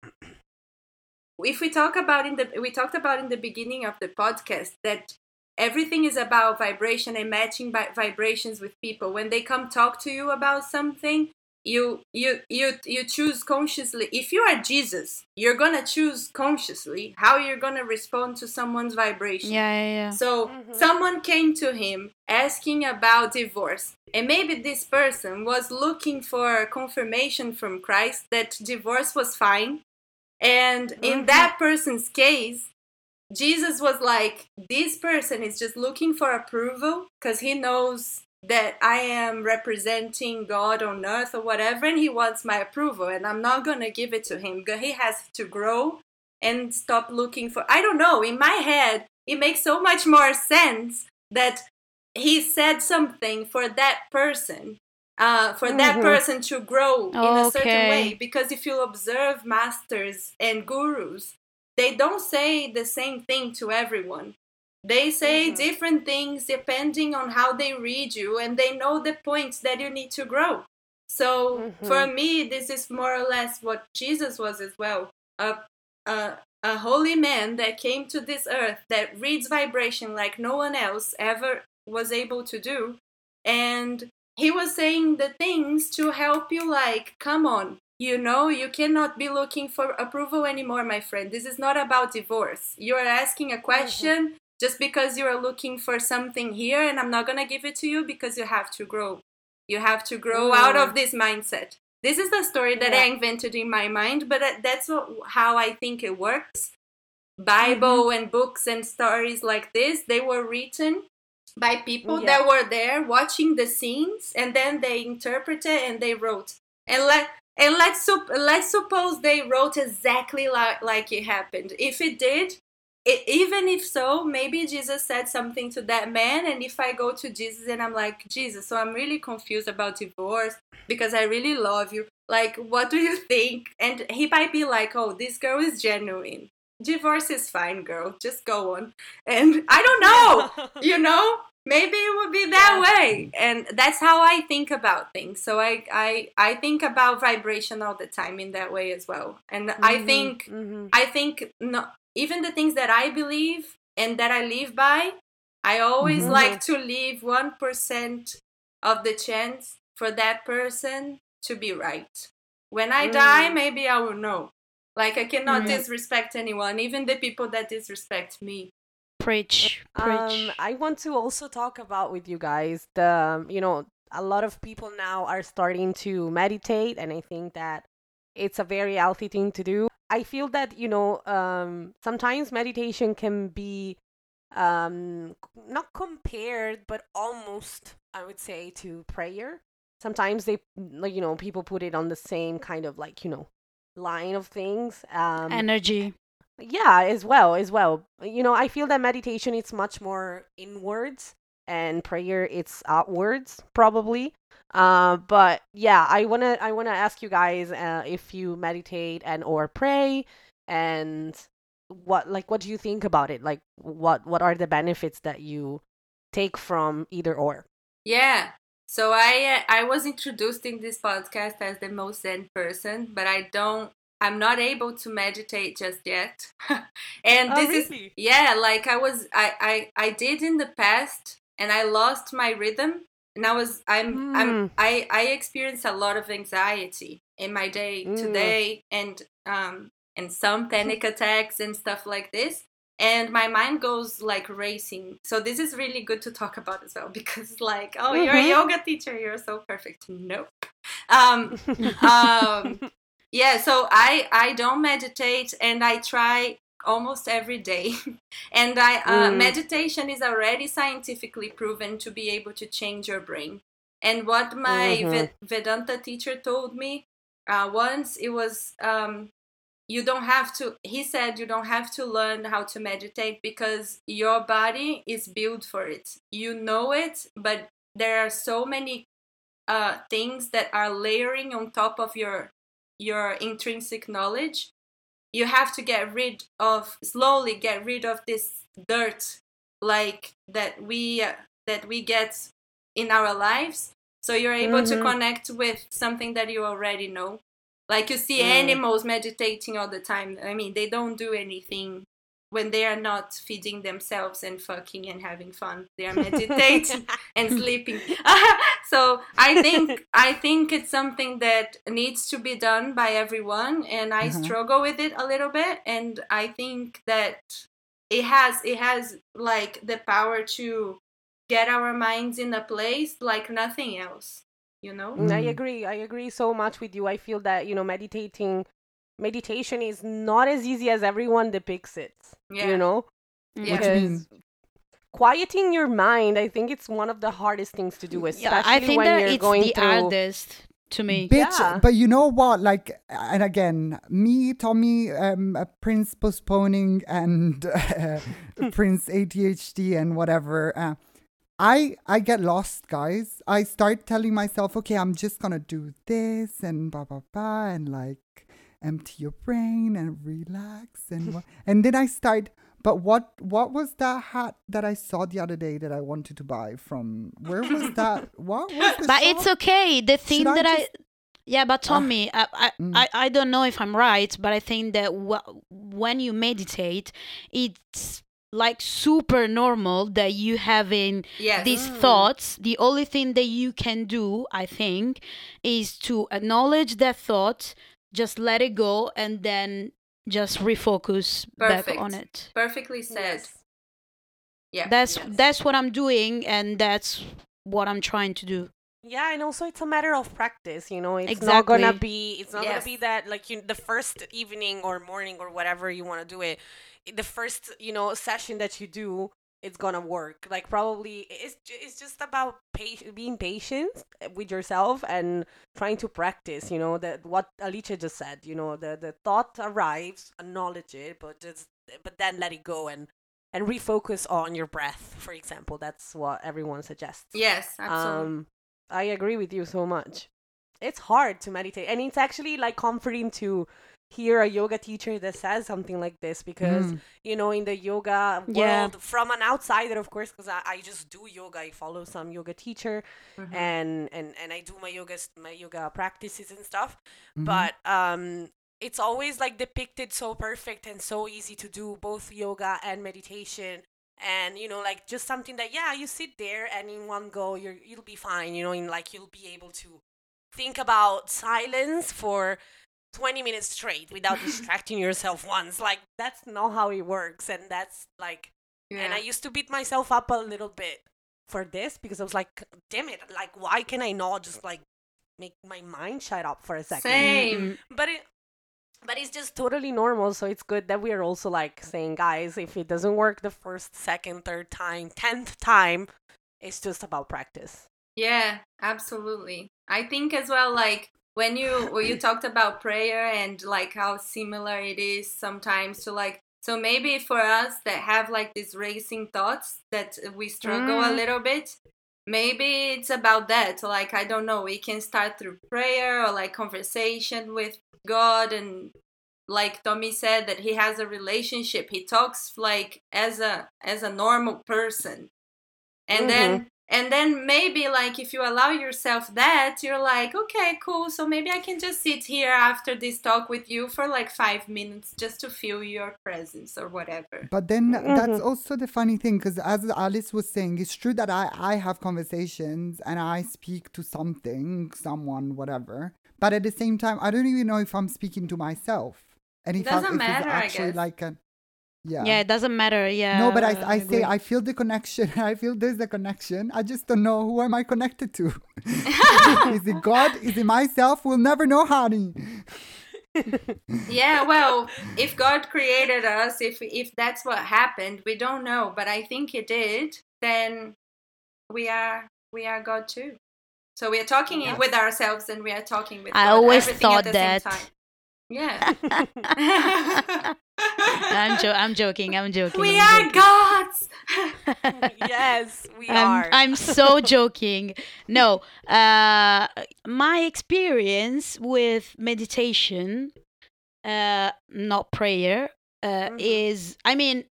if we talk about in the we talked about in the beginning of the podcast that everything is about vibration and matching vi- vibrations with people when they come talk to you about something you you you you choose consciously if you are jesus you're gonna choose consciously how you're gonna respond to someone's vibration Yeah, yeah, yeah. so mm-hmm. someone came to him asking about divorce. And maybe this person was looking for confirmation from Christ that divorce was fine. And in mm-hmm. that person's case, Jesus was like, this person is just looking for approval because he knows that I am representing God on earth or whatever, and he wants my approval, and I'm not gonna give it to him. He has to grow and stop looking for. I don't know. In my head, it makes so much more sense that he said something for that person. Uh, for that Mhm. person to grow in a certain way because if you observe masters and gurus they don't say the same thing to everyone They say Mhm. different things depending on how they read you, and they know the points that you need to grow. So for me, this is more or less what Jesus was as well. A, a, a holy man that came to this earth that reads vibration like no one else ever was able to do. And he was saying the things to help you, like, come on, you know, you cannot be looking for approval anymore, my friend. This is not about divorce. You are asking a question just because you are looking for something here, and I'm not going to give it to you because you have to grow. You have to grow mm. out of this mindset. This is the story that I invented in my mind, but that's what, how I think it works. Bible mm-hmm. and books and stories like this, they were written by people Yeah. that were there watching the scenes and then they interpreted and they wrote. And let and let's sup- let's suppose they wrote exactly like like it happened. If it did, it, even if so, maybe Jesus said something to that man. And if I go to Jesus and I'm like, Jesus, so I'm really confused about divorce because I really love you. Like, what do you think? And he might be like, oh, this girl is genuine. Divorce is fine, girl. Just go on. And I don't know, you know? Maybe it would be that way. And that's how I think about things. So I, I, I think about vibration all the time in that way as well. And I think Mhm. I think no, even the things that I believe and that I live by, I always Mhm. like to leave 1% of the chance for that person to be right. When I die, Mm. maybe I will know. Like, I cannot Mm. disrespect anyone, even the people that disrespect me. Preach, preach. Um, I want to also talk about with you guys the you know a lot of people now are starting to meditate, and I think that it's a very healthy thing to do. I feel that you know um, sometimes meditation can be um, not compared, but almost I would say to prayer. Sometimes they like you know people put it on the same kind of like you know line of things. Um, Energy. yeah as well as well you know i feel that meditation it's much more inwards and prayer it's outwards probably uh but yeah i want to i want to ask you guys uh, if you meditate and or pray and what like what do you think about it like what what are the benefits that you take from either or Yeah. So I uh, I was introduced in this podcast as the most zen person, but I don't I'm not able to meditate just yet. and Oh, this really? is yeah, like I was I, I I did in the past and I lost my rhythm and I was I'm I'm Mm. I I experienced a lot of anxiety in my day Mm. today and um and some panic attacks and stuff like this and my mind goes like racing so this is really good to talk about as well because like oh you're a Mhm. yoga teacher you're so perfect nope um um yeah so i i don't meditate and i try almost every day and i uh, Mm. meditation is already scientifically proven to be able to change your brain and what my Mhm. Ve- vedanta teacher told me uh, once it was um, you don't have to he said you don't have to learn how to meditate because your body is built for it you know it but there are so many uh, things that are layering on top of your your intrinsic knowledge you have to get rid of slowly get rid of this dirt like that we uh, that we get in our lives so you're able to Mhm. connect with something that you already know like you see Mm. animals meditating all the time i mean they don't do anything when they are not feeding themselves and fucking and having fun they are meditating and sleeping so i think i think it's something that needs to be done by everyone and i Uh-huh. struggle with it a little bit and i think that it has it has like the power to get our minds in a place like nothing else you know Mm, I agree. I agree so much with you. I feel that, you know, meditating meditation is not as easy as everyone depicts it. Yeah. You know? Yeah. What do you mean? Because quieting your mind, I think it's one of the hardest things to do, especially Yeah, I think when that you're it's going the through hardest to me. Bitch, Yeah. but you know what? Like, and again, me, Tommy, um, Prince postponing, and uh, Prince ADHD and whatever. Uh, I I get lost, guys. I start telling myself, okay, I'm just gonna do this and blah blah blah, and like empty your brain and relax and wha- and then I start But what what was that hat that I saw the other day that I wanted to buy from? Where was that? What was the But it's okay. The thing I that I just- yeah, but Tommy, I, I, Mm. I I don't know if I'm right, but I think that wh- when you meditate, it's like super normal that you having Yes. these thoughts. The only thing that you can do, I think, is to acknowledge that thought, just let it go, and then just refocus back on it. Perfectly said. Yes. Yeah. That's Yes. that's what I'm doing, and that's what I'm trying to do. Yeah, and also it's a matter of practice, you know. It's not gonna be it's not Yes. gonna be that like you the first evening or morning or whatever you want to do it. The first, you know, session that you do, it's gonna work. Like probably it's it's just about pa- being patient with yourself and trying to practice, you know, that what Alicia just said, you know, the the thought arrives, acknowledge it, but just but then let it go and and refocus on your breath, for example. That's what everyone suggests. Yes, absolutely. Um, I agree with you so much. It's hard to meditate, and it's actually like comforting to hear a yoga teacher that says something like this because Mm. you know in the yoga world Yeah. from an outsider of course because I, I just do yoga i follow some yoga teacher Mhm. and and and i do my yoga my yoga practices and stuff Mhm. but um it's always like depicted so perfect and so easy to do both yoga and meditation and you know like just something that yeah you sit there and in one go you're you'll be fine you know in like you'll be able to think about silence for 20 minutes straight without distracting yourself once like that's not how it works and that's like and I used to beat myself up a little bit for this because I was like, damn it, like why can I not just like make my mind shut up for a second? Same. Mm-hmm. But it but it's just totally normal, so it's good that we are also like saying, guys, if it doesn't work the first, second, third time, tenth time, it's just about practice. Yeah, absolutely. I think as well, like when you when you talked about prayer and like how similar it is sometimes to like so maybe for us that have like these racing thoughts that we struggle a Mm. little bit, maybe it's about that. Like I don't know, we can start through prayer or like conversation with God and like Tommy said that he has a relationship. He talks like as a as a normal person. And then and then maybe like if you allow yourself that, you're like, okay, cool. So maybe I can just sit here after this talk with you for like five minutes just to feel your presence or whatever. But then that's Mhm. also the funny thing because as Alice was saying, it's true that I, I have conversations and I speak to something, someone, whatever. But at the same time, I don't even know if I'm speaking to myself. And if, I, Doesn't if matter, it's actually guess. like a yeah. Yeah, it doesn't matter. Yeah. no, but I, I agree. say I feel the connection. I feel there's a connection. I just don't know who am I connected to. is it God? Is it myself? We'll never know, honey. Yeah, well, if God created us, if if that's what happened, we don't know, but I think it did, then we are we are God too. So we are talking Yes. with ourselves and we are talking with I God, always everything thought at the that. Same. Yeah. I'm, jo- I'm joking. I'm joking. we I'm are joking. gods. yes, we I'm, are. I'm so joking. No, uh, my experience with meditation, uh, not prayer, uh, Mhm. is I mean,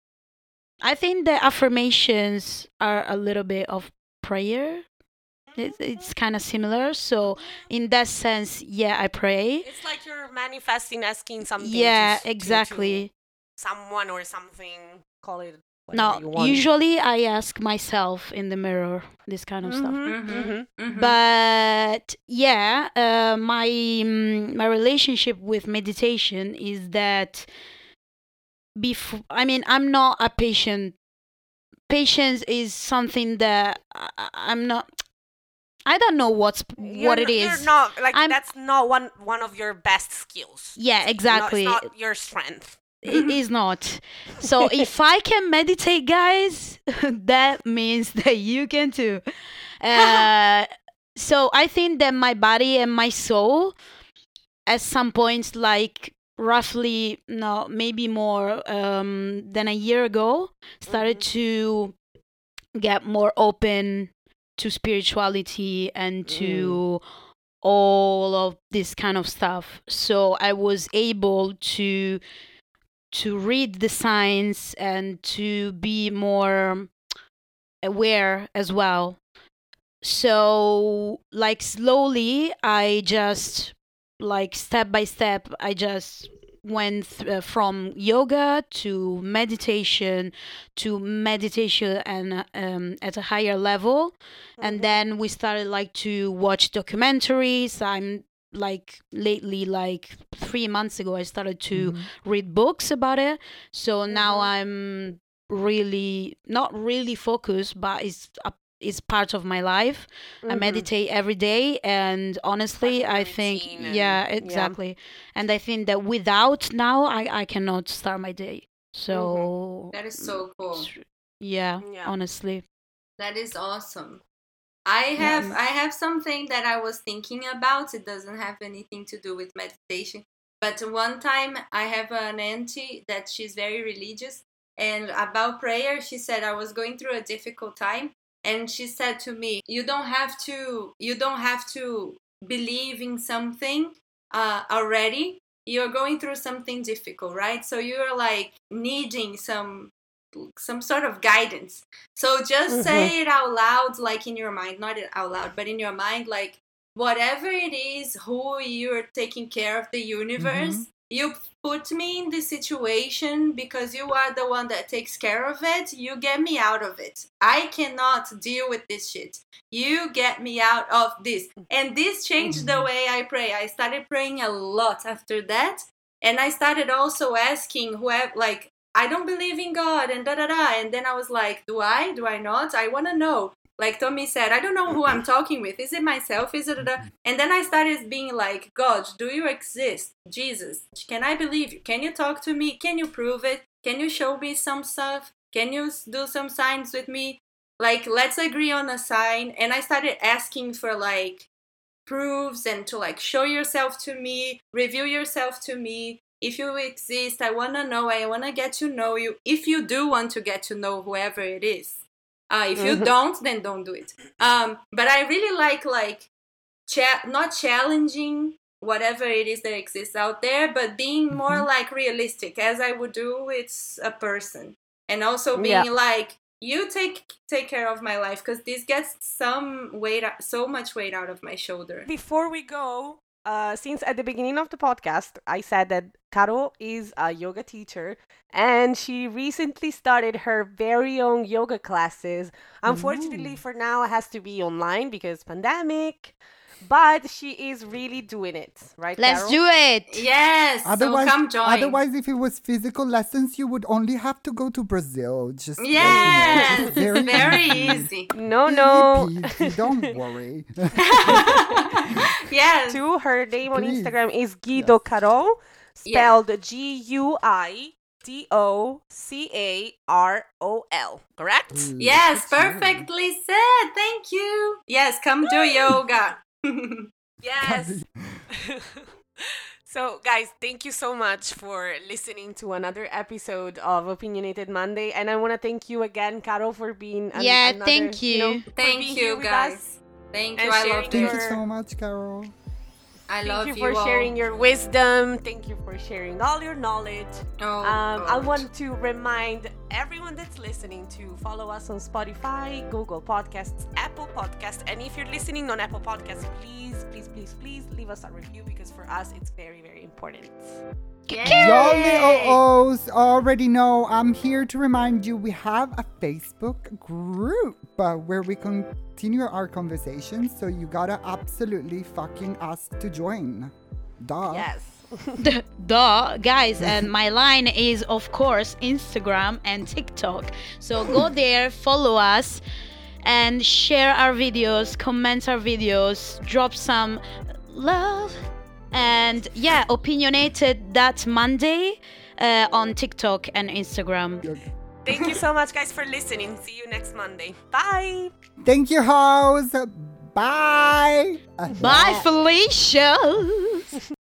I think the affirmations are a little bit of prayer. It, it's kind of similar. So in that sense, yeah, I pray. It's like you're manifesting, asking something. to Yeah, s- to- to exactly. someone or something. Call it. No, whatever you want. usually I ask myself in the mirror this kind of stuff. Mhm, Mhm. mhm. Mhm. but yeah uh, my mm, my relationship with meditation is that before i mean i'm not a patient patience is something that I, I- i'm not i don't know what's You're what it is You're not like I'm- that's not one one of your best skills. yeah exactly it's not your strength. it is not so if i can meditate guys that means that you can too uh, so i think that my body and my soul at some points like roughly no maybe more um, than a year ago started Mhm. to get more open to spirituality and mm. to all of this kind of stuff so i was able to to read the signs and to be more aware as well. So like slowly I just like step by step I just went th- uh, from yoga to meditation to meditation and um, at a higher level and then we started like to watch documentaries i'm like lately like three months ago i started to Mhm. read books about it so now Mhm. i'm really not really focused but it's a, it's part of my life I Mhm. meditate every day, and honestly, I think and- yeah, yeah. exactly. And I think that without now, I I cannot start my day. So That is so cool. yeah, Yeah. honestly, That is awesome. I have I have something that I was thinking about. It doesn't have anything to do with meditation. But one time I have an auntie that she's very religious and about prayer she said I was going through a difficult time and she said to me, You don't have to you don't have to believe in something uh, already. You're going through something difficult, right? So you're like needing some some sort of guidance. So just say it out loud, like in your mind, not out loud, but in your mind, like whatever it is, who you're taking care of the universe, you put me in this situation because you are the one that takes care of it. You get me out of it. I cannot deal with this shit. You get me out of this. And this changed the mm-hmm. way I pray. I started praying a lot after that. And I started also asking whoever, like, I don't believe in God and da da da. And then I was like, do I? Do I not? I want to know. Like Tommy said, I don't know who I'm talking with. Is it myself? Is it? Da? And then I started being like, God, do you exist? Jesus, can I believe you? Can you talk to me? Can you prove it? Can you show me some stuff? Can you do some signs with me? Like, let's agree on a sign. And I started asking for like proofs and to like show yourself to me, reveal yourself to me. If you exist, I want to know. I want to get to know you. If you do want to get to know whoever it is, uh, if you Mhm. don't, then don't do it. Um, but I really like like cha- not challenging whatever it is that exists out there, but being more like realistic, as I would do with a person, and also being Yeah. like, you take take care of my life because this gets some weight, so much weight out of my shoulder. Before we go, uh, since at the beginning of the podcast, I said that Caro is a yoga teacher and she recently started her very own yoga classes. Unfortunately, mm. for now, it has to be online because pandemic, but she is really doing it, right? let's Carol? do it. Yes, Otherwise, so come join. otherwise, if it was physical lessons, you would only have to go to Brazil. Just let you know. yes, It's it's very, easy. easy. No, no. peasy, don't worry. yes, to her name on Please. Instagram is Guido Caro, Yeah. Spelled G U I D O C A R O L. Correct? Yes, Look at perfectly said. Thank you. Yes, come do yoga. Yes. so, guys, thank you so much for listening to another episode of Opinionated Monday, and I want to thank you again, Carol, for being. An- Yeah, another, thank You. you. for Thank you, guys. Thank you. I sharing love Thank you. you so much, Carol. I Thank love you you for all. sharing your wisdom. Thank you for sharing all your knowledge. Oh, Um, I want to remind everyone that's listening to follow us on Spotify, Google Podcasts, Apple Podcasts, and if you're listening on Apple Podcasts, please, please, please, please leave us a review because for us it's very, very important. Y'all little O's already know I'm here to remind you we have a Facebook group uh, where we continue our conversations, so you gotta absolutely fucking ask to join. Duh. Yes. Duh, guys, and my line is of course Instagram and TikTok. So go there, follow us, and share our videos, comment our videos, drop some love, and yeah, opinionated that Monday uh, on TikTok and Instagram. Thank you so much, guys, for listening. See you next Monday. Bye. Thank you, hoes. Bye. Bye, Felicia.